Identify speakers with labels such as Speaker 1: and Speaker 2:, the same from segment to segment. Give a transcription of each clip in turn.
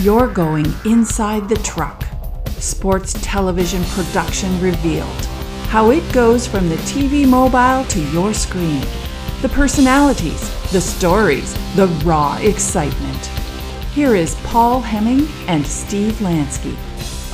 Speaker 1: You're going inside the truck. Sports television production revealed. How it goes from the TV mobile to your screen. The personalities, the stories, the raw excitement. Here is Paul Hemming and Steve Lansky.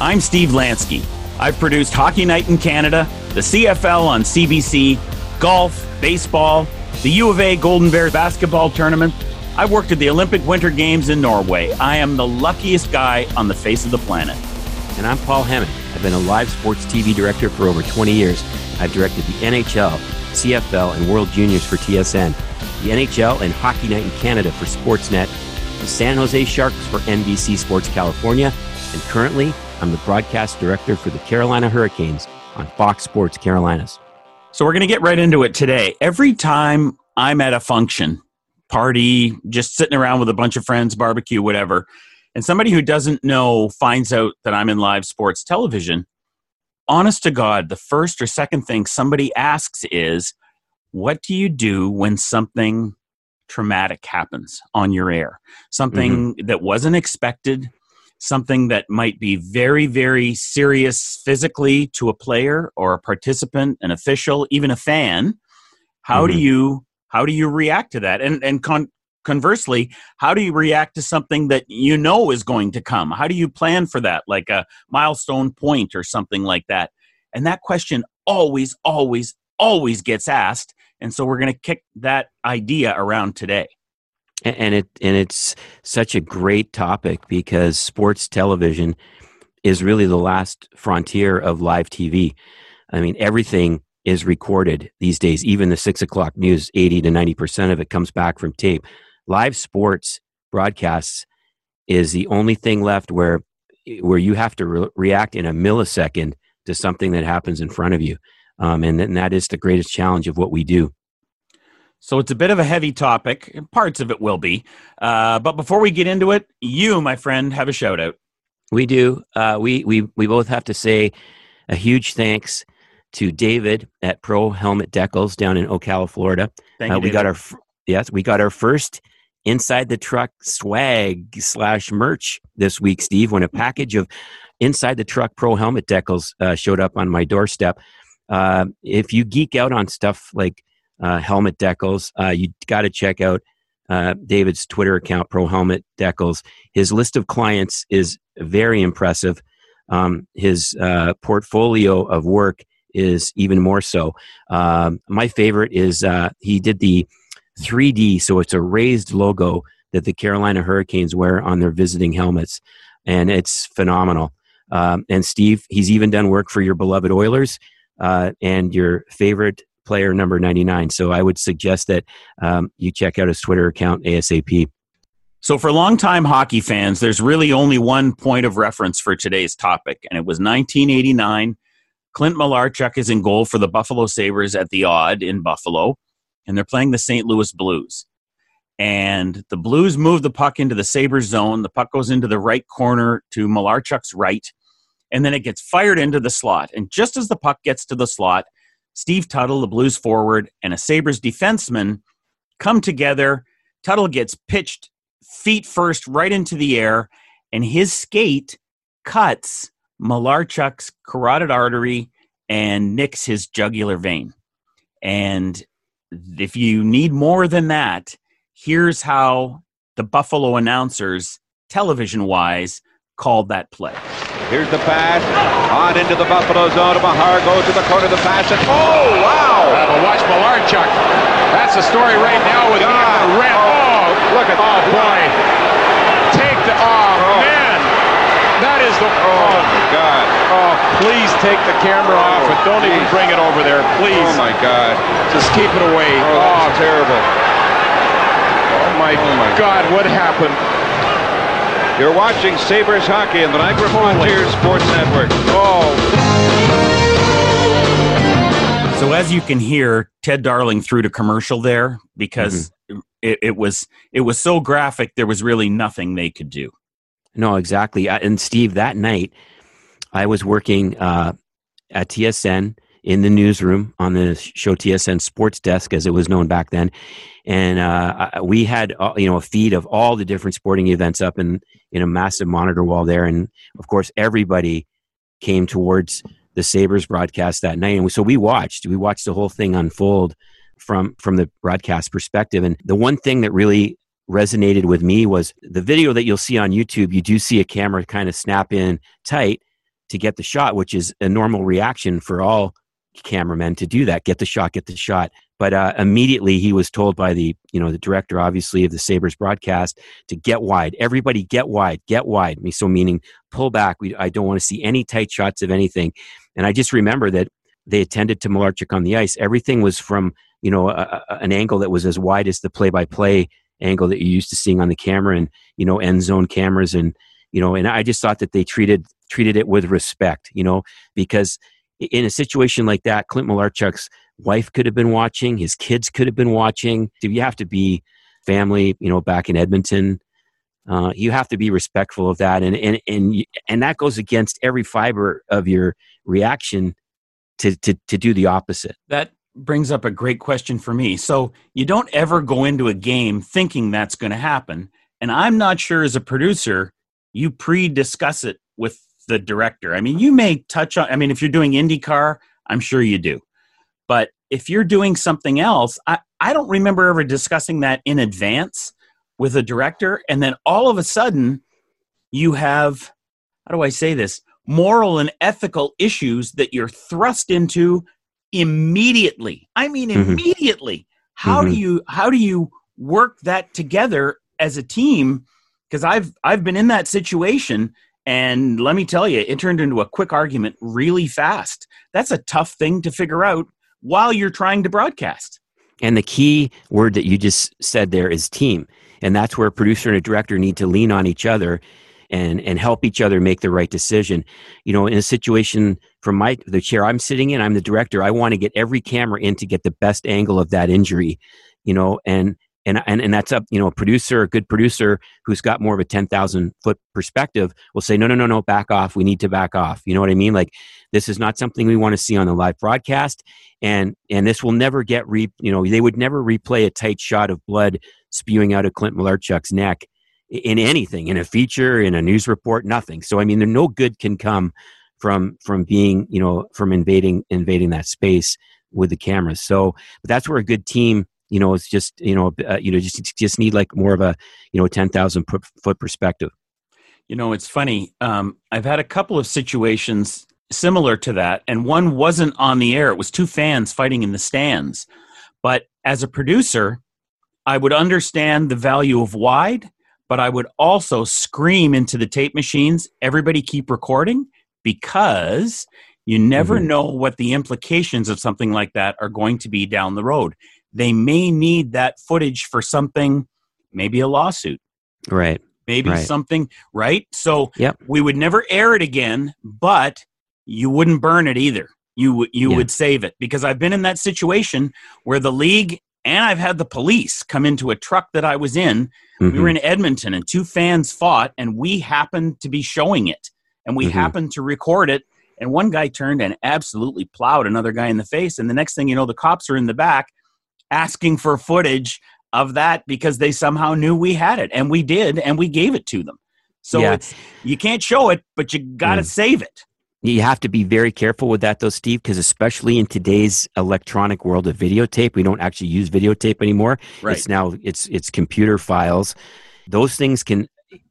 Speaker 2: I'm Steve Lansky. I've produced Hockey Night in Canada, the CFL on CBC, golf, baseball, the U of A Golden Bears basketball tournament, I worked at the Olympic Winter Games in Norway. I am the luckiest guy on the face of the planet.
Speaker 3: And I'm Paul Hammond. I've been a live sports TV director for over 20 years. I've directed the NHL, CFL, and World Juniors for TSN, the NHL and Hockey Night in Canada for Sportsnet, the San Jose Sharks for NBC Sports California, and currently I'm the broadcast director for the Carolina Hurricanes on Fox Sports Carolinas.
Speaker 2: So we're going to get right into it today. Every time I'm at a function, party, just sitting around with a bunch of friends, barbecue, whatever, and somebody who doesn't know finds out that I'm in live sports television, honest to God, the first or second thing somebody asks is, What do you do when something traumatic happens on your air? Something mm-hmm. that wasn't expected, something that might be very, very serious physically to a player or a participant, an official, even a fan. How mm-hmm. do you how do you react to that? And and con- conversely, how do you react to something that you know is going to come? How do you plan for that, like a milestone point or something like that? And that question always, always, always gets asked. And so we're going to kick that idea around today.
Speaker 3: And it and it's such a great topic because sports television is really the last frontier of live TV. I mean, everything is recorded these days. Even the six o'clock news, 80 to 90% of it comes back from tape. Live sports broadcasts is the only thing left where, where you have to re- react in a millisecond to something that happens in front of you. Um, and, and that is the greatest challenge of what we do.
Speaker 2: So it's a bit of a heavy topic. Parts of it will be. Uh, but before we get into it, you, my friend, have a shout out.
Speaker 3: We do. Uh, we, we, we both have to say a huge thanks to David at Pro Helmet Decals down in Ocala, Florida.
Speaker 2: Thank uh, you,
Speaker 3: we got our yes, we got our first inside the truck swag slash merch this week, Steve. When a package of inside the truck Pro Helmet Decals uh, showed up on my doorstep. Uh, if you geek out on stuff like uh, helmet decals, uh, you got to check out uh, David's Twitter account, Pro Helmet Decals. His list of clients is very impressive. Um, his portfolio of work is even more so. Um, my favorite is uh, he did the 3D, so it's a raised logo that the Carolina Hurricanes wear on their visiting helmets, and it's phenomenal. Um, and Steve, he's even done work for your beloved Oilers uh, and your favorite player, number 99. So I would suggest that um, you check out his Twitter account ASAP.
Speaker 2: So, for longtime hockey fans, there's really only one point of reference for today's topic, and it was 1989 Clint Malarchuk is in goal for the Buffalo Sabres at the Aud in Buffalo, and they're playing the St. Louis Blues. And the Blues move the puck into the Sabres zone. The puck goes into the right corner to Malarchuk's right, and then it gets fired into the slot. And just as the puck gets to the slot, Steve Tuttle, the Blues forward, and a Sabres defenseman come together. Tuttle gets pitched feet first right into the air, and his skate cuts Malarchuk's carotid artery and nicks his jugular vein. And if you need more than that, here's how the Buffalo announcers, television wise, called that play.
Speaker 4: Here's the pass on into the Buffalo zone. Mahar goes to the corner of the pass, and oh wow!
Speaker 5: Uh, but watch Malarchuk. That's the story right now with God. Ian Oh,
Speaker 4: look at
Speaker 5: oh boy! Take the oh, oh. man! That is the
Speaker 4: my God!
Speaker 5: Oh, please take the camera off and don't geez. even bring it over there, please. Oh
Speaker 4: my God!
Speaker 5: Just keep it away.
Speaker 4: Oh, oh terrible!
Speaker 5: Oh my, oh my God! What happened?
Speaker 4: You're watching Sabres hockey in the Niagara Frontier Sports Network.
Speaker 5: Oh.
Speaker 2: So as you can hear, Ted Darling threw to commercial there because mm-hmm. it, it was it was so graphic. There was really nothing they could do.
Speaker 3: No, exactly. And Steve, that night I was working uh, at TSN in the newsroom on the show TSN sports desk, as it was known back then, and uh, we had uh, you know a feed of all the different sporting events up in in a massive monitor wall there, and of course everybody came towards the Sabres broadcast that night, and so we watched. We watched the whole thing unfold from from the broadcast perspective, and the one thing that really resonated with me was the video that you'll see on YouTube. You do see a camera kind of snap in tight to get the shot, which is a normal reaction for all cameramen to do that get the shot get the shot. But uh, immediately he was told by the you know the director obviously of the sabres broadcast to get wide. Everybody get wide get wide. Me so meaning pull back. We, i don't want to see any tight shots of anything. And i just remember that they attended to Malarchuk on the ice. Everything was from you know a, a, an angle that was as wide as the play-by-play angle that you're used to seeing on the camera and you know end zone cameras and you know and i just thought that they treated treated it with respect you know because in a situation like that, Clint Malarchuk's wife could have been watching, his kids could have been watching. You have to be family, you know, back in Edmonton. Uh, you have to be respectful of that, and and and and that goes against every fiber of your reaction to to to do the opposite.
Speaker 2: That brings up a great question for me. So you don't ever go into a game thinking that's going to happen, and I'm not sure as a producer you pre-discuss it with the director. I mean, you may touch on, I mean, if you're doing IndyCar, I'm sure you do. But if you're doing something else, I, I don't remember ever discussing that in advance with a director. And then all of a sudden, you have, how do I say this, moral and ethical issues that you're thrust into immediately. I mean, mm-hmm. immediately. How mm-hmm. do you, how do you work that together as a team? Because I've, I've been in that situation and let me tell you, it turned into a quick argument really fast. That's a tough thing to figure out while you're trying to broadcast.
Speaker 3: And the key word that you just said there is team. And that's where a producer and a director need to lean on each other and and help each other make the right decision. You know, in a situation from my the chair I'm sitting in, I'm the director. I want to get every camera in to get the best angle of that injury. You know, and and and and that's up you know a producer a good producer who's got more of a 10,000 foot perspective will say no no no no back off. We need to back off. You know what i mean? Like this is not something we want to see on the live broadcast. And and this will never get re you know they would never replay a tight shot of blood spewing out of Clint Malarchuk's neck in anything in a feature in a news report nothing. So i mean there no good can come from from being you know from invading invading that space with the cameras. So but that's where a good team you know it's just you know uh, you know just just need like more of a you know 10,000 foot perspective.
Speaker 2: You know it's funny um, i've had a couple of situations similar to that and one wasn't on the air. It was two fans fighting in the stands. But as a producer i would understand the value of wide but i would also scream into the tape machines everybody keep recording because you never mm-hmm. know what the implications of something like that are going to be down the road they may need that footage for something, maybe a lawsuit.
Speaker 3: Right.
Speaker 2: Maybe
Speaker 3: right.
Speaker 2: something, right? So
Speaker 3: yep.
Speaker 2: we would never air it again, but you wouldn't burn it either. You you yeah. would save it because I've been in that situation where the league and I've had the police come into a truck that I was in. Mm-hmm. We were mm-hmm. in Edmonton and two fans fought and we happened to be showing it and we mm-hmm. happened to record it and one guy turned and absolutely plowed another guy in the face and the next thing you know the cops are in the back asking for footage of that because they somehow knew we had it and we did and we gave it to them so yeah. it's you can't show it but you got to mm. save it
Speaker 3: you have to be very careful with that though steve because especially in today's electronic world of videotape we don't actually use videotape anymore
Speaker 2: right.
Speaker 3: it's now it's it's computer files those things can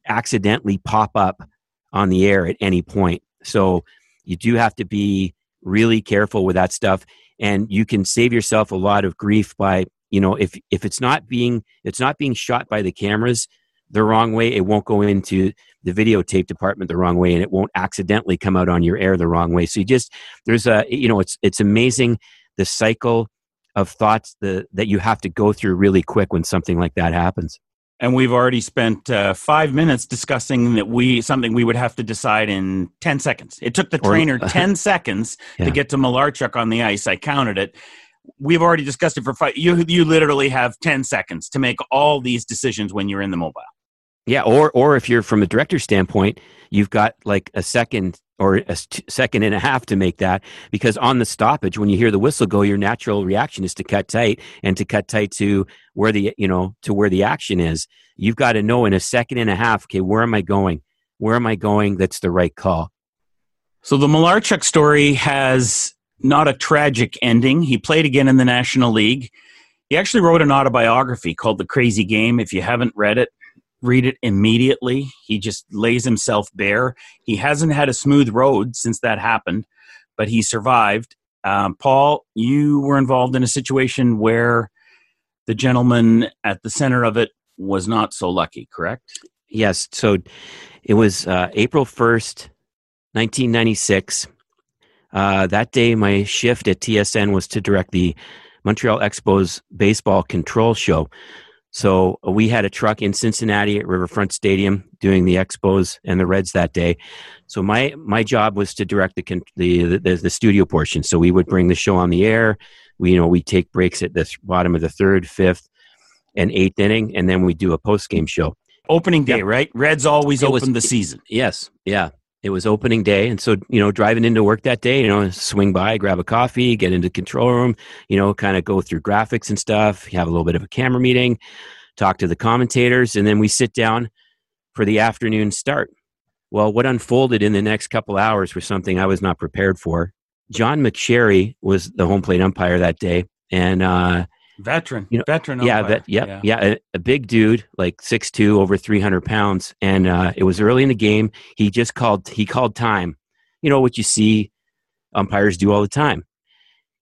Speaker 3: accidentally pop up on the air at any point so you do have to be really careful with that stuff and you can save yourself a lot of grief by you know if if it's not being it's not being shot by the cameras the wrong way it won't go into the videotape department the wrong way and it won't accidentally come out on your air the wrong way. So you just there's a you know it's it's amazing the cycle of thoughts the, that you have to go through really quick when something like that happens
Speaker 2: and we've already spent uh, five minutes discussing that we something we would have to decide in 10 seconds. It took the trainer or, 10 seconds yeah. to get to malarchuk on the ice. I counted it. We've already discussed it for five you, you literally have 10 seconds to make all these decisions when you're in the mobile
Speaker 3: Yeah, or or if you're from a director's standpoint, you've got like a second or a second and a half to make that because on the stoppage when you hear the whistle go your natural reaction is to cut tight and to cut tight to where the you know to where the action is you've got to know in a second and a half okay where am i going where am i going that's the right call
Speaker 2: So the Malarchuk story has not a tragic ending. He played again in the National League. He actually wrote an autobiography called The Crazy Game. If you haven't read it, read it immediately. He just lays himself bare. He hasn't had a smooth road since that happened, but he survived. Um, Paul, you were involved in a situation where the gentleman at the center of it was not so lucky, correct?
Speaker 3: Yes. So it was uh, April 1st, 1996. Uh, that day, my shift at TSN was to direct the Montreal Expos baseball control show. So uh, we had a truck in Cincinnati at Riverfront Stadium doing the Expos and the Reds that day. So my my job was to direct the con- the, the the studio portion. So we would bring the show on the air. We you know we take breaks at the bottom of the third, fifth, and eighth inning, and then we do a post game show.
Speaker 2: Opening day,
Speaker 3: Yeah.
Speaker 2: right? Reds always
Speaker 3: It was-
Speaker 2: open the season.
Speaker 3: Yes, yeah. It was opening day, and so you know, driving into work that day, you know, swing by, grab a coffee, get into control room, you know, kind of go through graphics and stuff. Have a little bit of a camera meeting, talk to the commentators, and then we sit down for the afternoon start. Well, what unfolded in the next couple hours was something I was not prepared for. John McSherry was the home plate umpire that day, and uh,
Speaker 2: Veteran,
Speaker 3: You know,
Speaker 2: veteran.
Speaker 3: yeah,
Speaker 2: umpire.
Speaker 3: but yeah, yeah, a, a big dude, like six two, over three hundred pounds, and uh, it was early in the game. He just called. He called time. You know what you see umpires do all the time.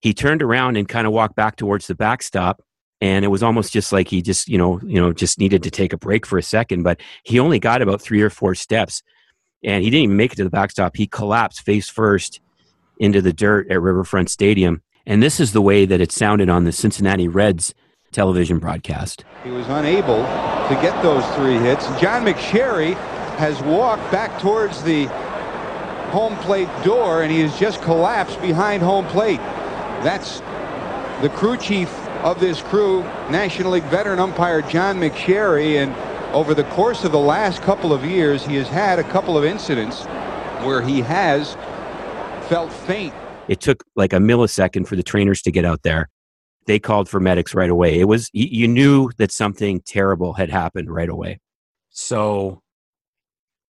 Speaker 3: He turned around and kind of walked back towards the backstop, and it was almost just like he just, you know, you know, just needed to take a break for a second. But he only got about three or four steps, and he didn't even make it to the backstop. He collapsed face first into the dirt at Riverfront Stadium. And this is the way that it sounded on the Cincinnati Reds television broadcast.
Speaker 6: He was unable to get those three hits. John McSherry has walked back towards the home plate door and he has just collapsed behind home plate. That's the crew chief of this crew, National League veteran umpire John McSherry. And over the course of the last couple of years, he has had a couple of incidents where he has felt faint
Speaker 3: It took like a millisecond for the trainers to get out there. They called for medics right away. It was you knew that something terrible had happened right away.
Speaker 2: So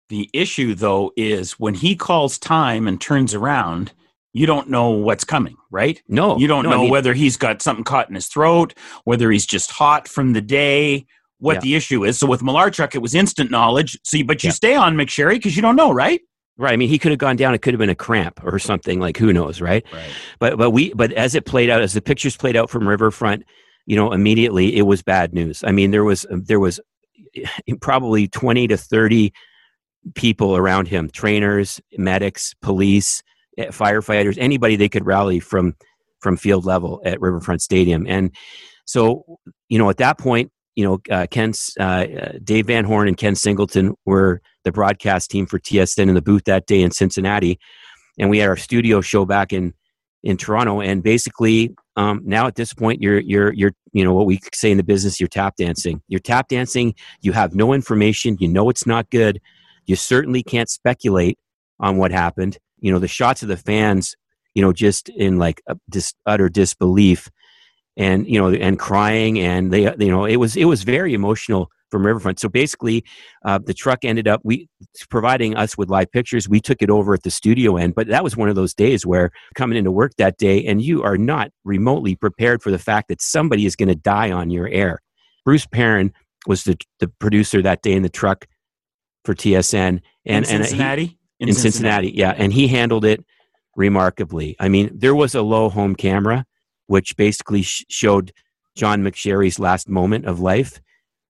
Speaker 2: the issue though is when he calls time and turns around, you don't know what's coming, right?
Speaker 3: No,
Speaker 2: You don't
Speaker 3: no, I
Speaker 2: know
Speaker 3: mean-
Speaker 2: whether he's got something caught in his throat, whether he's just hot from the day, what
Speaker 3: Yeah.
Speaker 2: the issue is. So with Malarchuk, it was instant knowledge. So, you, but you
Speaker 3: Yeah.
Speaker 2: stay on McSherry because you don't know, right?
Speaker 3: Right. I mean, he could have gone down. It could have been a cramp or something. Like who knows, right?
Speaker 2: Right.
Speaker 3: But but we but as it played out, as the pictures played out from Riverfront, you know, immediately it was bad news. I mean, there was there was probably twenty to thirty people around him: trainers, medics, police, eh, firefighters, anybody they could rally from from field level at Riverfront Stadium. And so, you know, at that point, you know, uh, Ken, uh, uh, Dave Van Horne and Ken Singleton were the broadcast team for TSN in the booth that day in Cincinnati, and we had our studio show back in in Toronto. And basically, um, now at this point, you're you're you're you know what we say in the business, you're tap dancing. You're tap dancing. You have no information. You know it's not good. You certainly can't speculate on what happened. You know the shots of the fans. You know, just in like a dis- utter disbelief, and you know, and crying, and they, you know, it was it was very emotional from Riverfront. So basically, uh, the truck ended up we providing us with live pictures. We took it over at the studio end, but that was one of those days where coming into work that day, and you are not remotely prepared for the fact that somebody is going to die on your air. Bruce Perrin was the the producer that day in the truck for TSN, and
Speaker 2: in
Speaker 3: and he-
Speaker 2: Cincinnati?
Speaker 3: in Cincinnati. Yeah, and he handled it remarkably. I mean, there was a low home camera, which basically sh- showed John McSherry's last moment of life.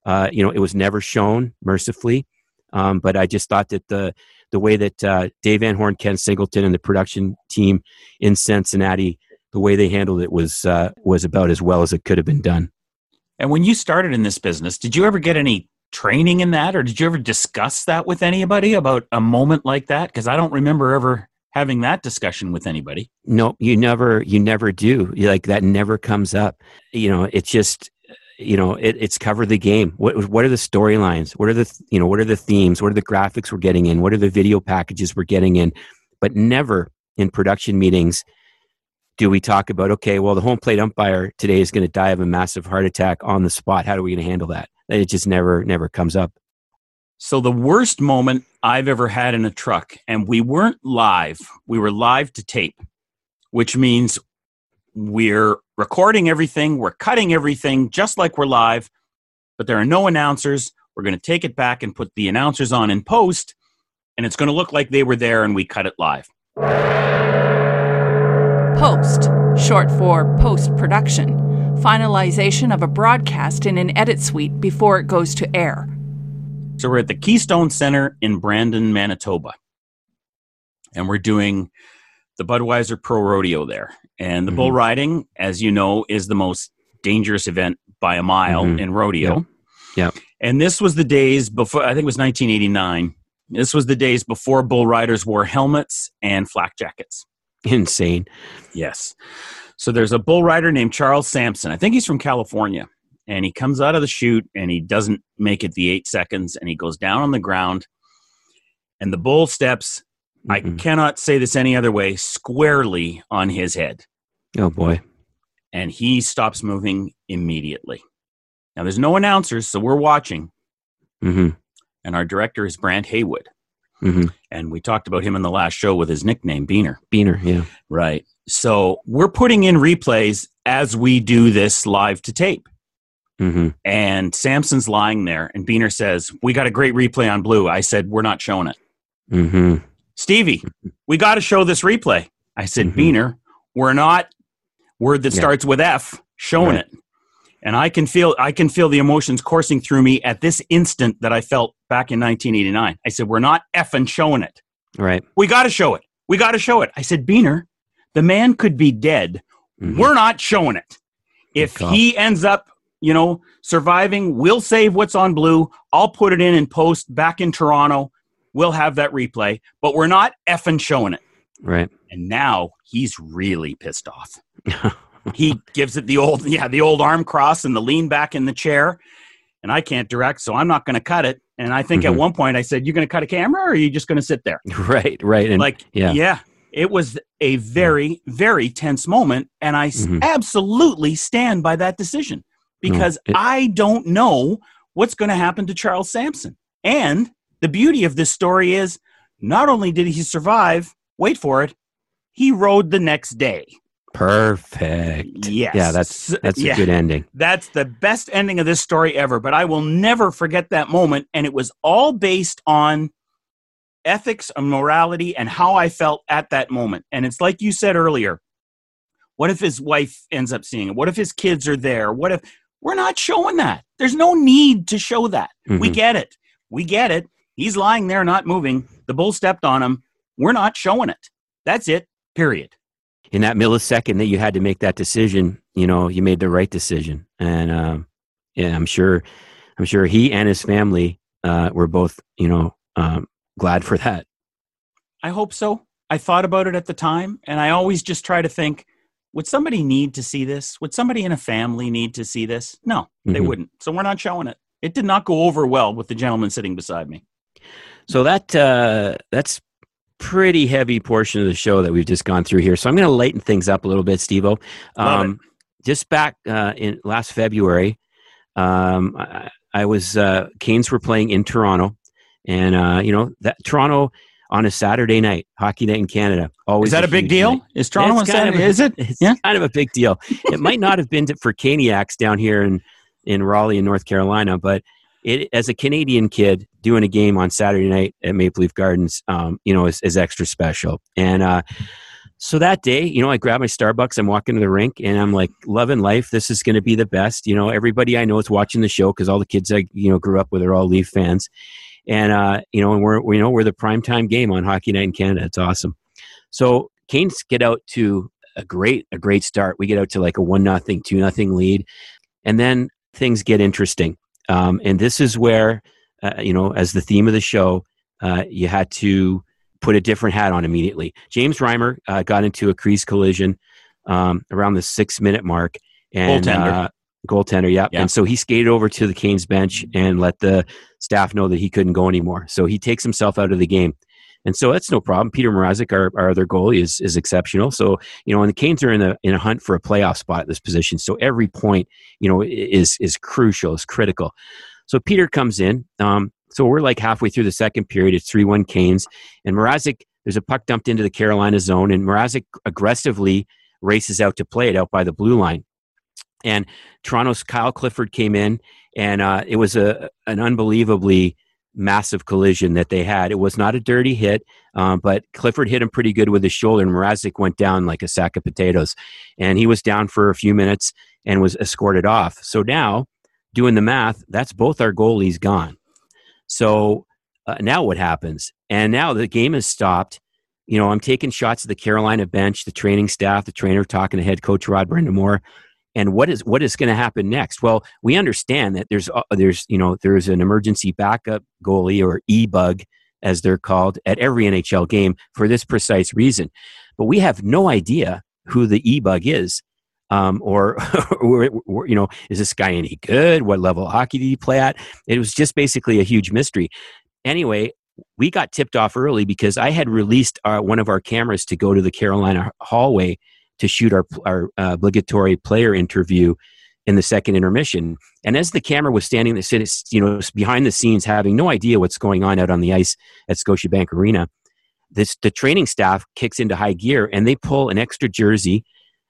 Speaker 3: Uh, you know, it was never shown mercifully, um, but I just thought that the the way that uh, Dave Van Horne, Ken Singleton, and the production team in Cincinnati, the way they handled it was uh, was about as well as it could have been done.
Speaker 2: And when you started in this business, did you ever get any training in that or did you ever discuss that with anybody about a moment like that? Because I don't remember ever having that discussion with anybody.
Speaker 3: No, you never, you never do. Like that never comes up. You know, it's just, you know, it, it's cover the game. What what are the storylines? What are the you know what are the themes? What are the graphics we're getting in? What are the video packages we're getting in? But never in production meetings do we talk about okay, well, the home plate umpire today is going to die of a massive heart attack on the spot. How are we going to handle that? It just never never comes up.
Speaker 2: So the worst moment I've ever had in a truck, and we weren't live. We were live to tape, which means we're recording everything, we're cutting everything just like we're live, but there are no announcers. We're going to take it back and put the announcers on in post, and it's going to look like they were there and we cut it live.
Speaker 1: Post, short for post production, finalization of a broadcast in an edit suite before it goes to air.
Speaker 2: So we're at the Keystone Center in Brandon, Manitoba. And we're doing the Budweiser Pro Rodeo there. And the
Speaker 3: Mhm.
Speaker 2: bull riding, as you know, is the most dangerous event by a mile
Speaker 3: Mhm.
Speaker 2: in rodeo.
Speaker 3: Yep.
Speaker 2: And this was the days before, I think it was 1989. This was the days before bull riders wore helmets and flak jackets.
Speaker 3: Insane.
Speaker 2: Yes. So there's a bull rider named Charles Sampson. I think he's from California. And he comes out of the chute and he doesn't make it the eight seconds and he goes down on the ground. And the bull steps, I
Speaker 3: Mhm.
Speaker 2: cannot say this any other way, squarely on his head.
Speaker 3: Oh boy.
Speaker 2: And he stops moving immediately. Now there's no announcers, so we're watching.
Speaker 3: hmm
Speaker 2: And our director is Brant Haywood.
Speaker 3: hmm
Speaker 2: And we talked about him in the last show with his nickname, Beaner.
Speaker 3: Beaner. Yeah.
Speaker 2: Right. So we're putting in replays as we do this live to tape.
Speaker 3: hmm
Speaker 2: And Sampson's lying there, and Beaner says, We got a great replay on blue. I said, We're not showing it.
Speaker 3: hmm
Speaker 2: Stevie, we got to show this replay. I said,
Speaker 3: Mhm.
Speaker 2: Beaner, we're not word that
Speaker 3: Yeah.
Speaker 2: starts with F showing
Speaker 3: Right.
Speaker 2: it. And I can feel I can feel the emotions coursing through me at this instant that I felt back in 1989. I said, We're not effing showing it.
Speaker 3: Right.
Speaker 2: We got to show it. We got to show it. I said, Beaner, the man could be dead.
Speaker 3: Mhm.
Speaker 2: We're not showing it. If he ends up, you know, surviving, we'll save what's on blue. I'll put it in and post back in Toronto. We'll have that replay, but we're not effing showing it.
Speaker 3: Right.
Speaker 2: And now he's really pissed off. he gives it the old, yeah, the old arm cross and the lean back in the chair. And I can't direct, so I'm not going to cut it. And I think at
Speaker 3: Mhm.
Speaker 2: one point I said, "You're going to cut a camera, or are you just going to sit there?"
Speaker 3: right. Right. And
Speaker 2: like
Speaker 3: yeah.
Speaker 2: yeah it was a very very tense moment and i
Speaker 3: Mhm.
Speaker 2: absolutely stand by that decision because
Speaker 3: it-
Speaker 2: i don't know what's going to happen to charles sampson and the beauty of this story is not only did he survive wait for it he rode the next day
Speaker 3: perfect.
Speaker 2: yes
Speaker 3: Yeah. That's that's
Speaker 2: Yeah.
Speaker 3: a good ending.
Speaker 2: that's the best ending of this story ever, but I will never forget that moment. And it was all based on ethics and morality and how I felt at that moment. And it's like you said earlier what if his wife ends up seeing it? What if his kids are there? What if we're not showing that? There's no need to show that. We
Speaker 3: Mhm.
Speaker 2: get it. We get it. He's lying there, not moving. The bull stepped on him. We're not showing it. That's it, period.
Speaker 3: in that millisecond that you had to make that decision, you know, you made the right decision. And um, yeah, I'm sure, I'm sure he and his family uh, were both, you know, um, glad for that.
Speaker 2: I hope so. I thought about it at the time, and I always just try to think would somebody need to see this? Would somebody in a family need to see this? No, they
Speaker 3: Mhm.
Speaker 2: wouldn't. So we're not showing it. It did not go over well with the gentleman sitting beside me.
Speaker 3: So that uh, that's pretty heavy portion of the show that we've just gone through here. So I'm going to lighten things up a little bit, Stevo. Um, just back uh, in last February, um, I, I was uh, Canes were playing in Toronto, and uh, you know that Toronto on a Saturday night, hockey night in Canada. Always
Speaker 2: Is that a big deal?
Speaker 3: night.
Speaker 2: Is Toronto
Speaker 3: It's
Speaker 2: on Saturday?
Speaker 3: a-
Speaker 2: Is it?
Speaker 3: It's
Speaker 2: Yeah.
Speaker 3: kind of a big deal. It might not have been to, for Caniacs down here in in Raleigh, in North Carolina, but it as a Canadian kid doing a game on Saturday night at Maple Leaf Gardens, um, you know, is, is extra special. And uh, so that day, you know, I grab my Starbucks, I'm walking to the rink, and I'm like, loving life. This is going to be the best. You know, everybody I know is watching the show because all the kids I you know grew up with are all Leaf fans, and uh, you know, and we're we know we're the primetime game on Hockey Night in Canada. It's awesome. So Canes get out to a great a great start. We get out to like a one nothing, two nothing lead, and then things get interesting. Um, and this is where uh, you know, as the theme of the show, uh, you had to put a different hat on immediately. James Reimer uh, got into a crease collision um, around the six minute mark, and
Speaker 2: Goaltender.
Speaker 3: uh, Goaltender, yeah.
Speaker 2: Yeah.
Speaker 3: And so he skated over to the Canes bench and let the staff know that he couldn't go anymore. So he takes himself out of the game. And so that's no problem. Peter Mrazek, our, our other goalie, is is exceptional. So you know, and the Canes are in a in a hunt for a playoff spot at this position. So every point, you know, is is crucial, is critical. So Peter comes in. Um, so we're like halfway through the second period. It's three one Canes, and Mrazek. There's a puck dumped into the Carolina zone, and Mrazek aggressively races out to play it out by the blue line. And Toronto's Kyle Clifford came in, and uh, it was a an unbelievably massive collision that they had. It was not a dirty hit, um, but Clifford hit him pretty good with his shoulder, and Mrazek went down like a sack of potatoes. And he was down for a few minutes and was escorted off. So now, doing the math, that's both our goalies gone. So uh, now what happens? And now the game has stopped. You know, I'm taking shots at the Carolina bench, the training staff, the trainer talking to head coach Rod Brind'Amour. And what is what is going to happen next? Well, we understand that there's uh, there's you know there's an emergency backup goalie or e bug as they're called at every NHL game for this precise reason. But we have no idea who the e bug is, um, or, or, or, you know is this guy any good? What level of hockey did he play at? It was just basically a huge mystery. Anyway, we got tipped off early because I had released our, one of our cameras to go to the Carolina hallway to shoot our, our uh, obligatory player interview in the second intermission. And as the camera was standing, you know, behind the scenes, having no idea what's going on out on the ice at Scotiabank Arena, this the training staff kicks into high gear and they pull an extra jersey.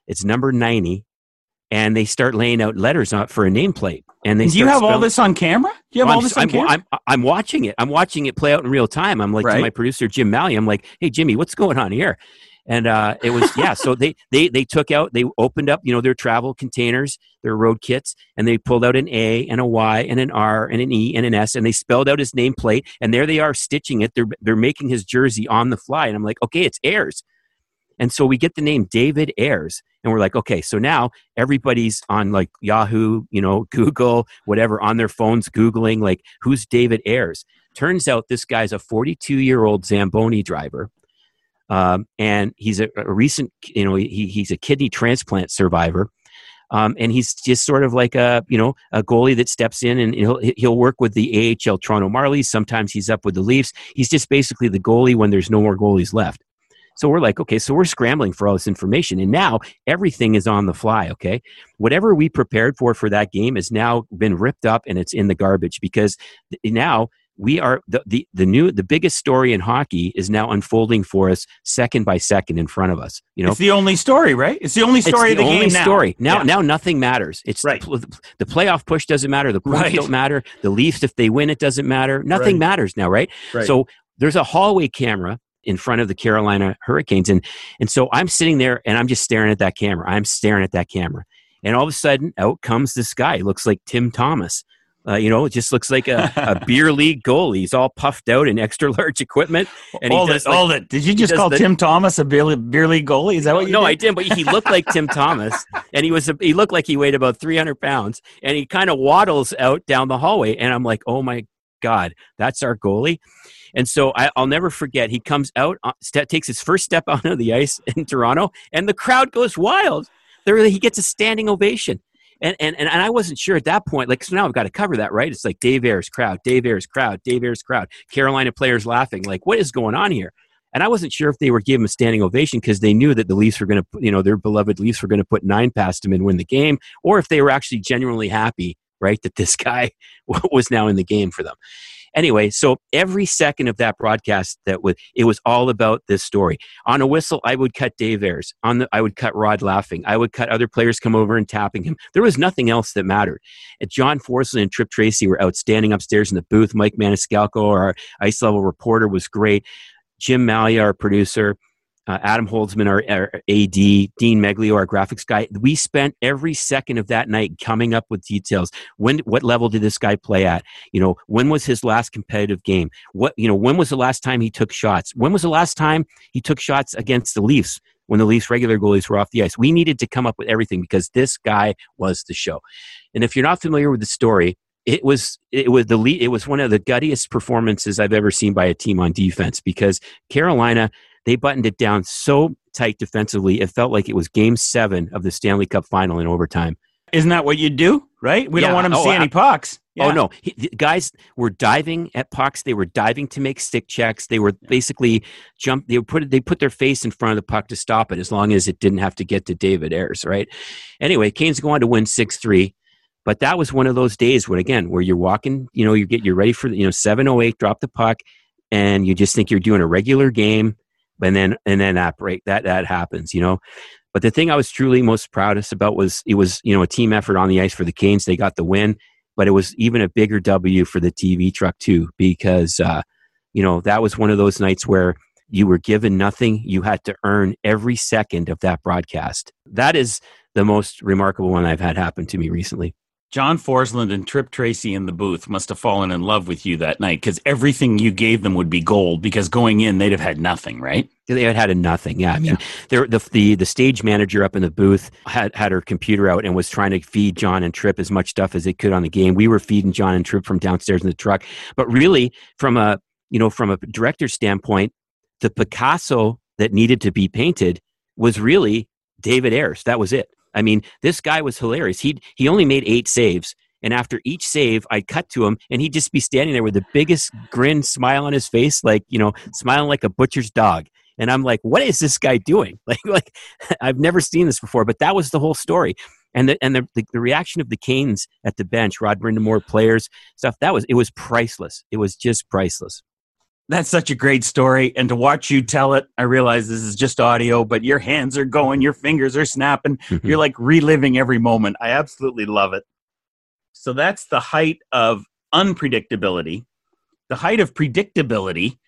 Speaker 3: It's number ninety, and they start laying out letters on for a nameplate. And they
Speaker 2: Do you have all this on camera? Do you have
Speaker 3: I'm,
Speaker 2: all this on
Speaker 3: I'm,
Speaker 2: camera?
Speaker 3: I'm, I'm watching it. I'm watching it play out in real time. I'm like to my producer Jim Malley. I'm like, hey Jimmy, what's going on here? And uh, it was yeah. So they they they took out they opened up you know their travel containers, their road kits, and they pulled out an A and a Y and an R and an E and an S, and they spelled out his nameplate. And there they are stitching it. They're they're making his jersey on the fly. And I'm like, okay, it's Ayres. And so we get the name David Ayres, and we're like, okay, so now everybody's on like Yahoo, you know, Google, whatever, on their phones, Googling, like, who's David Ayres? Turns out this guy's a 42 year old Zamboni driver. Um, and he's a, a recent, you know, he, he's a kidney transplant survivor. Um, and he's just sort of like a, you know, a goalie that steps in and he'll, he'll work with the AHL Toronto Marlies. Sometimes he's up with the Leafs. He's just basically the goalie when there's no more goalies left. So we're like, okay, so we're scrambling for all this information. And now everything is on the fly, okay? Whatever we prepared for for that game has now been ripped up and it's in the garbage because now we are the, the, the new the biggest story in hockey is now unfolding for us second by second in front of us. You know,
Speaker 2: it's the only story, right? It's the only story
Speaker 3: it's
Speaker 2: of the,
Speaker 3: only
Speaker 2: game now.
Speaker 3: story. Now,
Speaker 2: Yeah.
Speaker 3: now nothing matters. It's
Speaker 2: Right.
Speaker 3: the, the playoff push doesn't matter. The points
Speaker 2: Right.
Speaker 3: don't matter. The Leafs, if they win, it doesn't matter. Nothing
Speaker 2: Right.
Speaker 3: matters now, right?
Speaker 2: Right.
Speaker 3: So there's a hallway camera in front of the Carolina Hurricanes, and and so I'm sitting there and I'm just staring at that camera. I'm staring at that camera, and all of a sudden, out comes this guy. Looks like Tim Thomas. Uh, you know, it just looks like a, a beer league goalie. He's all puffed out in extra large equipment, and does
Speaker 2: it,
Speaker 3: like-
Speaker 2: hold it. Did you just call
Speaker 3: the-
Speaker 2: Tim Thomas a beer, beer league goalie? Is that what you
Speaker 3: no,
Speaker 2: did?
Speaker 3: I didn't. But he looked like Tim Thomas, and he was a, he looked like he weighed about three hundred pounds, and he kind of waddles out down the hallway, and I'm like, oh my god, that's our goalie. And so I, I'll never forget. He comes out, uh, takes his first step onto the ice in Toronto, and the crowd goes wild. There, he gets a standing ovation. And, and, and I wasn't sure at that point. Like, so now I've got to cover that, right? It's like Dave Ayres crowd, Dave Ayres crowd, Dave Ayres crowd, Carolina players laughing. Like, what is going on here? And I wasn't sure if they were giving a standing ovation because they knew that the Leafs were going to, you know, their beloved Leafs were going to put nine past him and win the game, or if they were actually genuinely happy, right, that this guy was now in the game for them. Anyway, so every second of that broadcast, that was it was all about this story. On a whistle, I would cut Dave Ayres. On the, I would cut Rod laughing. I would cut other players come over and tapping him. There was nothing else that mattered. John Forslund and Tripp Tracy were outstanding upstairs in the booth. Mike Maniscalco, our ice level reporter, was great. Jim Malia, our producer, uh, Adam Holtzman, our, our AD, Dean Meglio, our graphics guy. We spent every second of that night coming up with details. When, what level did this guy play at? You know, when was his last competitive game? What, you know, when was the last time he took shots? When was the last time he took shots against the Leafs? When the Leafs regular goalies were off the ice, we needed to come up with everything because this guy was the show. And if you're not familiar with the story, it was it was the lead, it was one of the guttiest performances I've ever seen by a team on defense because Carolina they buttoned it down so tight defensively it felt like it was game 7 of the Stanley Cup final in overtime
Speaker 2: Isn't that what you do? Right? We
Speaker 3: Yeah.
Speaker 2: don't want him to
Speaker 3: Oh,
Speaker 2: see
Speaker 3: I-
Speaker 2: any pucks.
Speaker 3: Oh no, he, the guys were diving at pucks. They were diving to make stick checks. They were basically jump. They would put they put their face in front of the puck to stop it, as long as it didn't have to get to David Ayres. Right. Anyway, Canes go on to win six three, but that was one of those days when again where you're walking. You know, you get you're ready for you know seven oh eight, drop the puck, and you just think you're doing a regular game, and then and then that break that that happens. You know. But the thing I was truly most proudest about was it was you know a team effort on the ice for the Canes. They got the win but it was even a bigger W for the TV truck too, because uh, you know that was one of those nights where you were given nothing; you had to earn every second of that broadcast. That is the most remarkable one I've had happen to me recently.
Speaker 2: John Forslund and Tripp Tracy in the booth must have fallen in love with you that night because everything you gave them would be gold because going in, they'd have had nothing, right?
Speaker 3: They had had a nothing. Yeah, I mean, there the, the the stage manager up in the booth had had her computer out and was trying to feed John and Tripp as much stuff as they could on the game. We were feeding John and Tripp from downstairs in the truck, but really, from a you know from a director's standpoint, the Picasso that needed to be painted was really David Ayres. That was it. I mean, this guy was hilarious. He he only made eight saves. And after each save, I'd cut to him and he'd just be standing there with the biggest grin, smile on his face, like, you know, smiling like a butcher's dog. And I'm like, what is this guy doing? Like, like I've never seen this before, but that was the whole story. And the and the, the, the reaction of the Canes at the bench, Rod Brind'Amour players, stuff, that was it was priceless. It was just priceless.
Speaker 2: That's such a great story. And to watch you tell it, I realize this is just audio, but your hands are going, your fingers are snapping. You're like reliving every moment. I absolutely love it. So that's the height of unpredictability. The height of predictability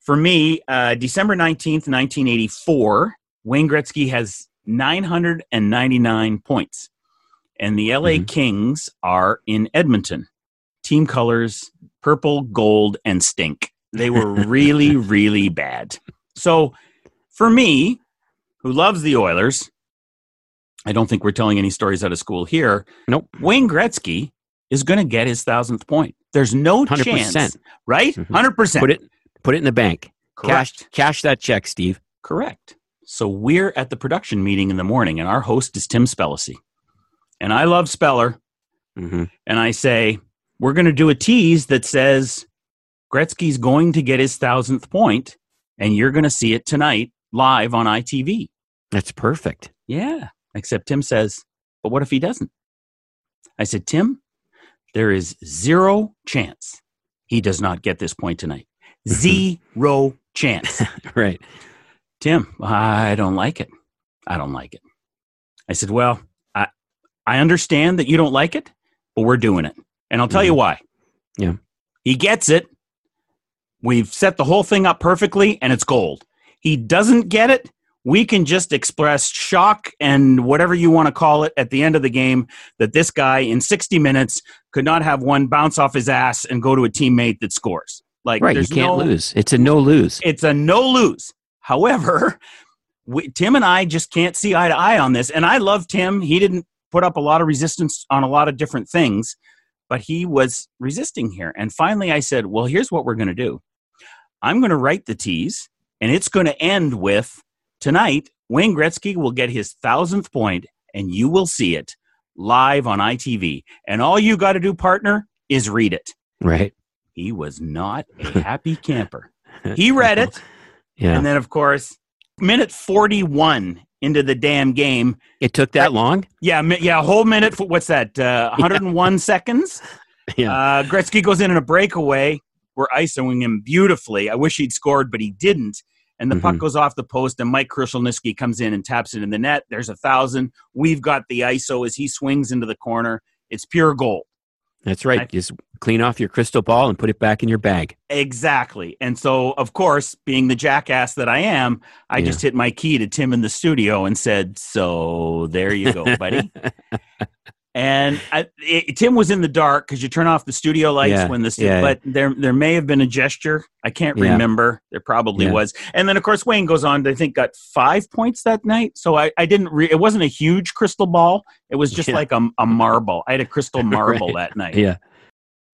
Speaker 2: for me, uh, December 19th, 1984, Wayne Gretzky has 999 points. And the LA
Speaker 3: Mhm.
Speaker 2: Kings are in Edmonton. Team colors purple, gold, and stink. They were really, really bad. So for me, who loves the Oilers, I don't think we're telling any stories out of school here.
Speaker 3: Nope.
Speaker 2: Wayne Gretzky is going to get his thousandth point. There's no
Speaker 3: 100%.
Speaker 2: chance, right?
Speaker 3: Mhm.
Speaker 2: 100%.
Speaker 3: Put it put it in the bank. Cash
Speaker 2: Correct.
Speaker 3: cash that check, Steve.
Speaker 2: Correct. So we're at the production meeting in the morning, and our host is Tim Spellacy. And I love Speller,
Speaker 3: hmm
Speaker 2: and I say, we're going to do a tease that says Gretzky's going to get his thousandth point, and you're going to see it tonight live on ITV.
Speaker 3: That's perfect.
Speaker 2: Yeah. Except Tim says, but what if he doesn't? I said, Tim, there is zero chance he does not get this point tonight. Zero chance.
Speaker 3: right.
Speaker 2: Tim, I don't like it. I don't like it. I said, Well, I, I understand that you don't like it, but we're doing it. And I'll tell you mm-hmm. why.
Speaker 3: Yeah.
Speaker 2: He gets it. We've set the whole thing up perfectly, and it's gold. He doesn't get it. We can just express shock and whatever you want to call it at the end of the game that this guy in 60 minutes could not have one bounce off his ass and go to a teammate that scores. Like,
Speaker 3: Right. You
Speaker 2: there's
Speaker 3: can't
Speaker 2: no,
Speaker 3: lose. It's a no lose.
Speaker 2: it's a no lose. However, we, Tim and I just can't see eye to eye on this. And I love Tim. He didn't put up a lot of resistance on a lot of different things, but he was resisting here. And finally, I said, Well, here's what we're going to do I'm going to write the tease, and it's going to end with tonight, Wayne Gretzky will get his thousandth point, and you will see it live on ITV. And all you got to do, partner, is read it.
Speaker 3: Right.
Speaker 2: He was not a happy camper. He read it.
Speaker 3: Yeah.
Speaker 2: And then, of course, minute 41 into the damn game.
Speaker 3: it took that long?
Speaker 2: Yeah, yeah, a whole minute. For, what's that? Uh, 101 seconds.
Speaker 3: Yeah.
Speaker 2: Uh, Gretzky goes in in a breakaway. We're isoing him beautifully. I wish he'd scored, but he didn't. And the puck
Speaker 3: Mhm.
Speaker 2: goes off the post, and Mike Krushelnyski comes in and taps it in the net. There's a thousand. We've got the ISO as he swings into the corner. It's pure gold.
Speaker 3: That's right.
Speaker 2: I-
Speaker 3: Just clean off your crystal ball and put it back in your bag.
Speaker 2: Exactly. And so, of course, being the jackass that I am, I
Speaker 3: Yeah.
Speaker 2: just hit my key to Tim in the studio and said, So there you go, buddy. and I, it, Tim was in the dark because you turn off the studio lights
Speaker 3: Yeah,
Speaker 2: when the stu-
Speaker 3: yeah,
Speaker 2: but there there may have been a gesture. I can't
Speaker 3: Yeah.
Speaker 2: remember. There probably was. And then of course Wayne goes on. to, I think got five points that night. So I, I didn't. Re- it wasn't a huge crystal ball. It was just like a, a marble. I had a crystal marble
Speaker 3: Right.
Speaker 2: that night.
Speaker 3: Yeah.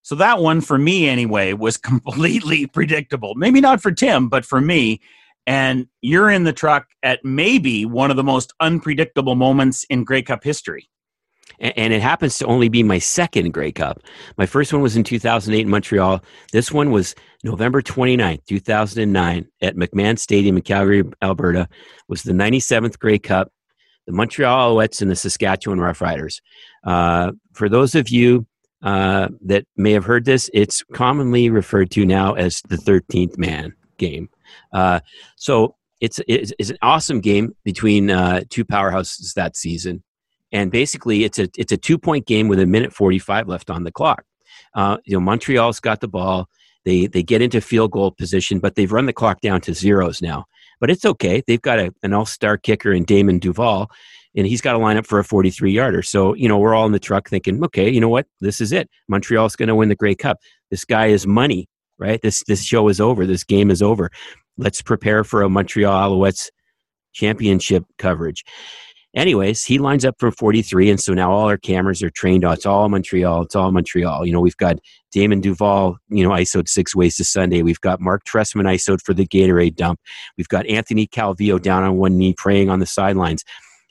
Speaker 2: So that one for me anyway was completely predictable. Maybe not for Tim, but for me. And you're in the truck at maybe one of the most unpredictable moments in Grey Cup history.
Speaker 3: And it happens to only be my second Grey Cup. My first one was in 2008 in Montreal. This one was November 29, 2009 at McMahon Stadium in Calgary, Alberta. was the 97th Grey Cup, the Montreal Alouettes and the Saskatchewan Roughriders. Uh, for those of you uh, that may have heard this, it's commonly referred to now as the 13th man game. Uh, so it's, it's, it's, an awesome game between uh, two powerhouses that season and basically it's a it's a two point game with a minute 45 left on the clock. Uh, you know montreal's got the ball. They they get into field goal position but they've run the clock down to zeros now. But it's okay. They've got a, an all-star kicker in damon duval and he's got to line up for a 43 yarder so you know we're all in the truck thinking okay you know what? This is it. Montreal's going to win the grey cup. This guy is money right? This this show is over. This game is over. Let's prepare for a montreal alouettes championship coverage anyways, he lines up for 43, and so now all our cameras are trained on it's all Montreal. It's all Montreal. You know, we've got Damon Duval, you know, ISOed six ways to Sunday. We've got Mark Trestman ISOed for the Gatorade dump. We've got Anthony Calvillo down on one knee praying on the sidelines.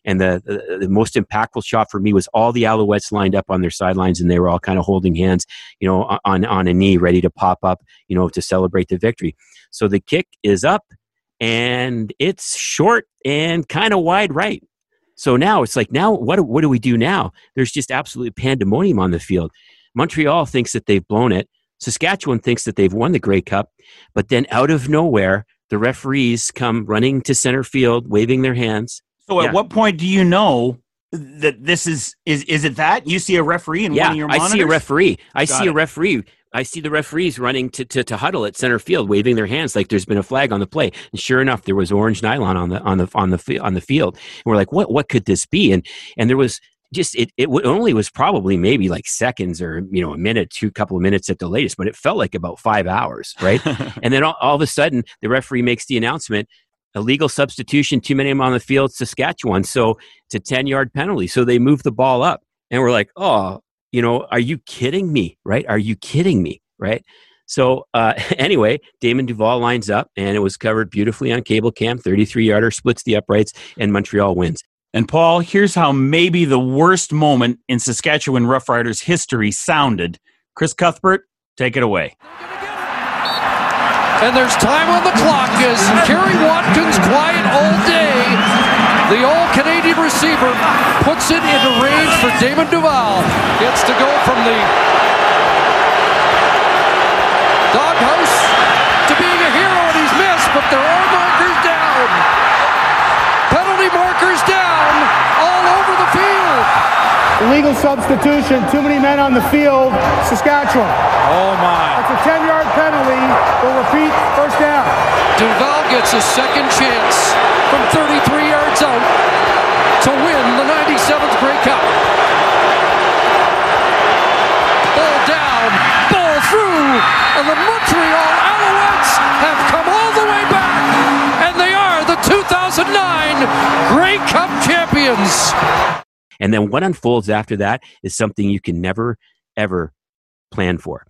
Speaker 3: And the, the, the, most impactful shot for me was all the Alouettes lined up on their sidelines, and they were all kind of holding hands, you know, on on a knee, ready to pop up, you know, to celebrate the victory. So the kick is up, and it's short and kind of wide right. So now it's like, now what, what do we do now? There's just absolute pandemonium on the field. Montreal thinks that they've blown it. Saskatchewan thinks that they've won the Grey Cup. But then out of nowhere, the referees come running to center field, waving their hands.
Speaker 2: So at yeah. what point do you know that this is is is it that you see a referee in
Speaker 3: yeah,
Speaker 2: one of your monitors?
Speaker 3: I see a referee. I
Speaker 2: Got
Speaker 3: see
Speaker 2: it.
Speaker 3: a referee I see the referees running to, to, to huddle at center field, waving their hands like there's been a flag on the play. And sure enough, there was orange nylon on the on the on the on the field. And we're like, what what could this be? And and there was just it it only was probably maybe like seconds or you know a minute, two couple of minutes at the latest, but it felt like about five hours, right? and then all, all of a sudden, the referee makes the announcement illegal substitution, too many of them on the field, Saskatchewan. So it's a 10 yard penalty. So they move the ball up. And we're like, oh, you know, are you kidding me? Right? Are you kidding me? Right? So uh, anyway, Damon Duval lines up, and it was covered beautifully on cable cam. 33 yarder splits the uprights, and Montreal wins.
Speaker 2: And Paul, here's how maybe the worst moment in Saskatchewan Roughriders history sounded. Chris Cuthbert, take it away.
Speaker 7: And there's time on the clock as Kerry Watkins quiet all day the old Canadian receiver puts it into range for Damon Duval. Gets to go from the doghouse to being a hero, and he's missed, but there are markers down. Penalty markers down all over the field.
Speaker 8: Illegal substitution, too many men on the field, Saskatchewan.
Speaker 7: Oh my.
Speaker 8: That's a 10 yard penalty. We'll repeat, first down.
Speaker 7: Duval gets a second chance from 33 yards out to win the 97th Grey Cup. Ball down, ball through, and the Montreal Alouettes have come all the way back, and they are the 2009 Grey Cup champions.
Speaker 3: And then what unfolds after that is something you can never, ever plan for.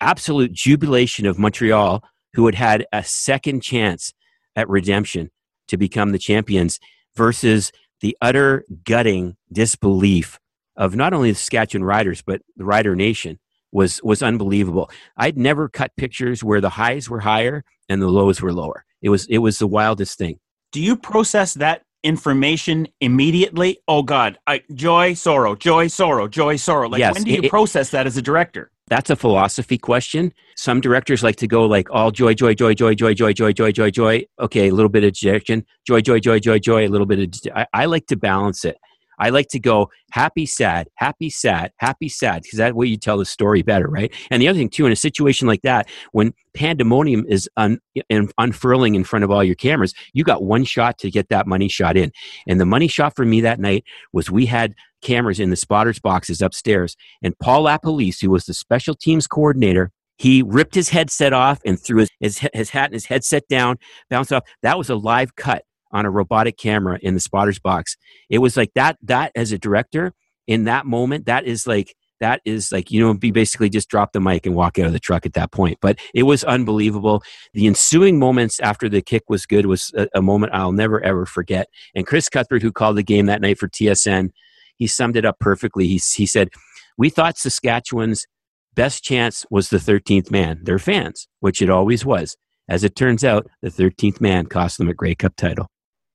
Speaker 3: Absolute jubilation of Montreal, who had had a second chance at redemption to become the champions versus the utter gutting disbelief of not only the Saskatchewan Riders but the Rider Nation was was unbelievable. I'd never cut pictures where the highs were higher and the lows were lower. It was it was the wildest thing.
Speaker 2: Do you process that information immediately? Oh God, I, joy, sorrow, joy, sorrow, joy, sorrow. Like
Speaker 3: Yes,
Speaker 2: when do you
Speaker 3: it-
Speaker 2: process that as a director?
Speaker 3: That's a philosophy question. Some directors like to go like all joy, joy, joy, joy, joy, joy, joy, joy, joy, joy. Okay, a little bit of dejection. Joy, joy, joy, joy, joy. A little bit of. I, like to balance it. I like to go happy, sad, happy, sad, happy, sad, because that way you tell the story better, right? And the other thing too, in a situation like that, when pandemonium is un, in, unfurling in front of all your cameras, you got one shot to get that money shot in. And the money shot for me that night was we had cameras in the spotters boxes upstairs, and Paul LaPolice, who was the special teams coordinator, he ripped his headset off and threw his, his, his hat and his headset down, bounced off. That was a live cut on a robotic camera in the spotters box. It was like that, that as a director in that moment, that is like, that is like, you know, be basically just drop the mic and walk out of the truck at that point. But it was unbelievable. The ensuing moments after the kick was good was a, a moment I'll never ever forget. And Chris Cuthbert, who called the game that night for TSN, he summed it up perfectly. He he said, "We thought Saskatchewan's best chance was the 13th man, their fans, which it always was. As it turns out, the 13th man cost them a Grey Cup title."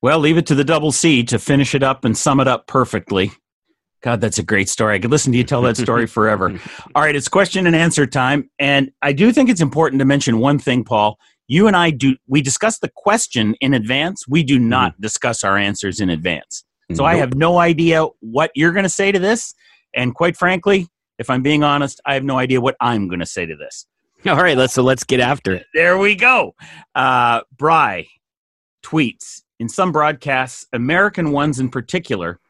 Speaker 2: Well, leave it to the double C to finish it up and sum it up perfectly. God, that's a great story. I could listen to you tell that story forever. All right, it's question and answer time. And I do think it's important to mention one thing, Paul. You and I do, we discuss the question in advance. We do not mm-hmm. discuss our answers in advance. So nope. I have no idea what you're going to say to this. And quite frankly, if I'm being honest, I have no idea what I'm going to say to this.
Speaker 3: All right, let's so let's get after it.
Speaker 2: There we go. Uh, Bry tweets in some broadcasts, American ones in particular,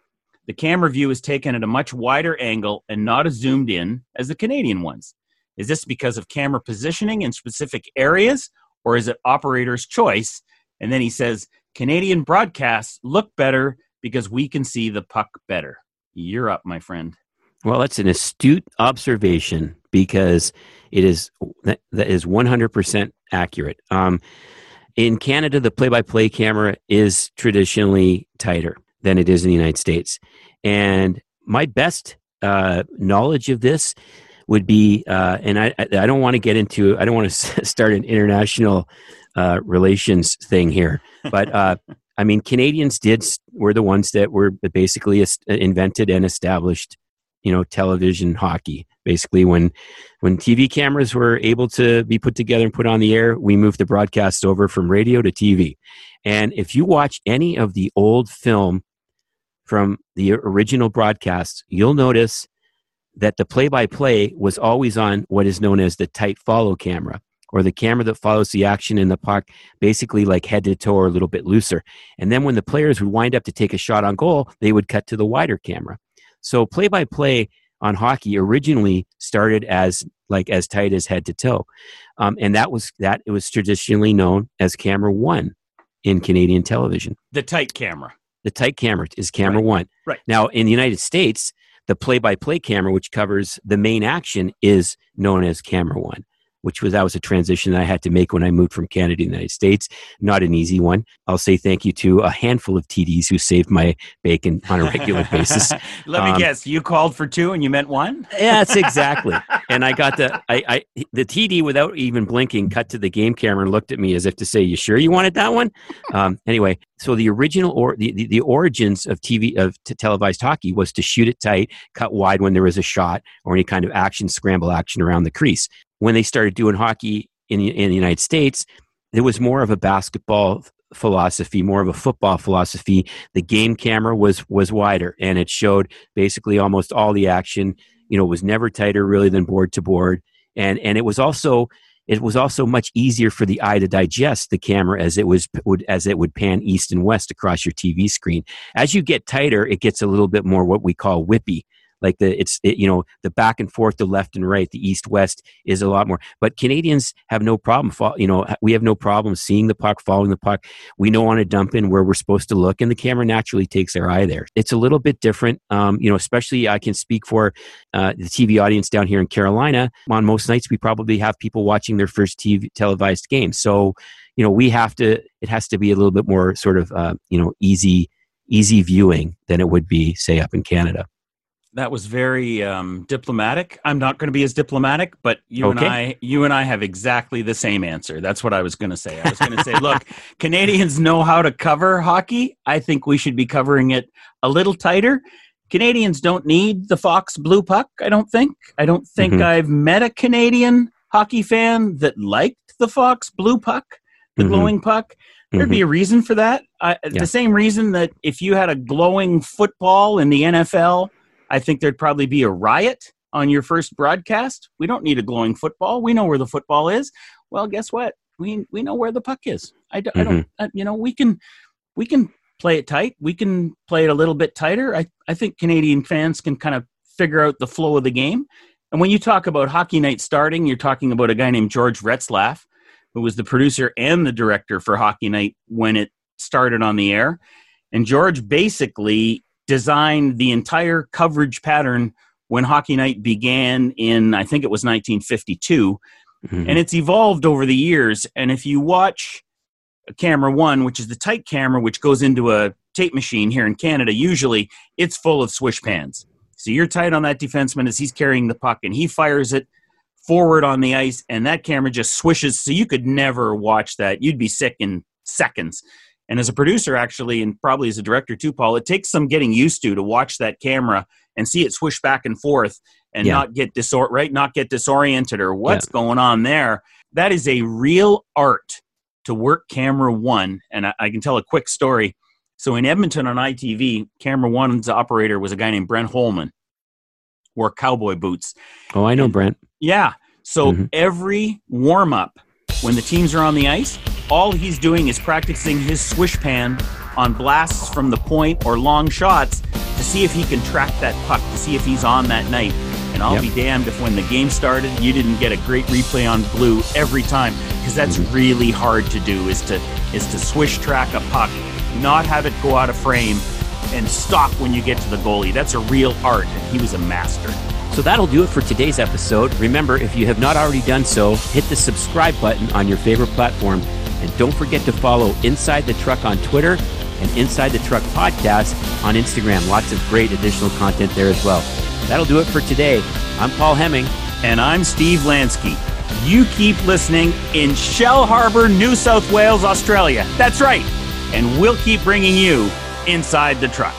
Speaker 2: the camera view is taken at a much wider angle and not as zoomed in as the Canadian ones. Is this because of camera positioning in specific areas, or is it operator's choice? And then he says, Canadian broadcasts look better because we can see the puck better. You're up, my friend.
Speaker 3: Well, that's an astute observation because it is that, that is 100% accurate. Um, in Canada, the play-by-play camera is traditionally tighter than it is in the United States. And my best uh, knowledge of this would be, uh, and I, I don't want to get into, I don't want to start an international uh, relations thing here, but uh, I mean, Canadians did were the ones that were basically invented and established, you know, television hockey. Basically, when when TV cameras were able to be put together and put on the air, we moved the broadcast over from radio to TV. And if you watch any of the old film from the original broadcasts, you'll notice that the play by play was always on what is known as the tight follow camera or the camera that follows the action in the puck, basically like head to toe or a little bit looser. And then when the players would wind up to take a shot on goal, they would cut to the wider camera. So play by play on hockey originally started as like as tight as head to toe, um, and that was that it was traditionally known as camera one in Canadian television.
Speaker 2: The tight camera.
Speaker 3: The tight camera is camera
Speaker 2: right.
Speaker 3: one.
Speaker 2: Right.
Speaker 3: Now, in the United States, the play by play camera, which covers the main action, is known as camera one which was that was a transition that I had to make when I moved from Canada to the United States. Not an easy one. I'll say thank you to a handful of TDs who saved my bacon on a regular basis.
Speaker 2: Let um, me guess, you called for two and you meant one?
Speaker 3: that's exactly. and I got the I, I the TD without even blinking cut to the game camera and looked at me as if to say, "You sure you wanted that one?" Um, anyway, so the original or the, the, the origins of TV of t- televised hockey was to shoot it tight, cut wide when there was a shot or any kind of action scramble action around the crease when they started doing hockey in, in the United States, it was more of a basketball philosophy, more of a football philosophy. The game camera was was wider, and it showed basically almost all the action. You know, was never tighter really than board to board, and and it was also it was also much easier for the eye to digest the camera as it was would as it would pan east and west across your TV screen. As you get tighter, it gets a little bit more what we call whippy like the it's it, you know the back and forth the left and right the east west is a lot more. But canadians have no problem you know we have no problem seeing the puck following the puck. We know on a dump in where we're supposed to look and the camera naturally takes our eye there. It's a little bit different um, you know especially i can speak for uh, the tv audience down here in carolina. On most nights we probably have people watching their first tv televised game. So you know we have to it has to be a little bit more sort of uh, you know easy easy viewing than it would be say up in canada
Speaker 2: that was very um, diplomatic. I'm not going to be as diplomatic, but you okay. and I, you and I have exactly the same answer. That's what I was going to say. I was going to say, look, Canadians know how to cover hockey. I think we should be covering it a little tighter. Canadians don't need the Fox blue puck. I don't think. I don't think mm-hmm. I've met a Canadian hockey fan that liked the Fox blue puck, the mm-hmm. glowing puck. There'd be mm-hmm. a reason for that. I, yeah. The same reason that if you had a glowing football in the NFL I think there'd probably be a riot on your first broadcast. We don't need a glowing football. We know where the football is. Well, guess what? We we know where the puck is. I, mm-hmm. I don't. Mm-hmm. I, you know, we can we can play it tight. We can play it a little bit tighter. I I think Canadian fans can kind of figure out the flow of the game. And when you talk about hockey night starting, you're talking about a guy named George Retzlaff, who was the producer and the director for Hockey Night when it started on the air. And George basically designed the entire coverage pattern when Hockey Night began in, I think it was 1952. Mm-hmm. And it's evolved over the years. And if you watch camera one, which is the tight camera, which goes into a tape machine here in Canada, usually it's full of swish pans. So you're tight on that defenseman as he's carrying the puck and he fires it forward on the ice and that camera just swishes. So you could never watch that. You'd be sick in seconds. And as a producer, actually, and probably as a director too, Paul, it takes some getting used to to watch that camera and see it swish back and forth and
Speaker 3: Yeah.
Speaker 2: not get disor- right, not get disoriented or what's
Speaker 3: Yeah.
Speaker 2: going on there. That is a real art to work camera one. And I, I can tell a quick story. So in Edmonton on ITV, camera one's operator was a guy named Brent Holman, wore cowboy boots.
Speaker 3: Oh, I know, Brent.
Speaker 2: Yeah. So
Speaker 3: Mhm.
Speaker 2: every warm up, when the teams are on the ice, all he's doing is practicing his swish pan on blasts from the point or long shots to see if he can track that puck, to see if he's on that night. And I'll
Speaker 3: Yep.
Speaker 2: be damned if when the game started, you didn't get a great replay on blue every time because that's
Speaker 3: Mm-hmm.
Speaker 2: really hard to do is to is to swish track a puck, not have it go out of frame and stop when you get to the goalie. That's a real art and he was a master.
Speaker 3: So that'll do it for today's episode. Remember, if you have not already done so, hit the subscribe button on your favorite platform. And don't forget to follow Inside the Truck on Twitter and Inside the Truck Podcast on Instagram. Lots of great additional content there as well. That'll do it for today. I'm Paul Hemming.
Speaker 2: And I'm Steve Lansky. You keep listening in Shellharbour, New South Wales, Australia. That's right. And we'll keep bringing you inside the truck.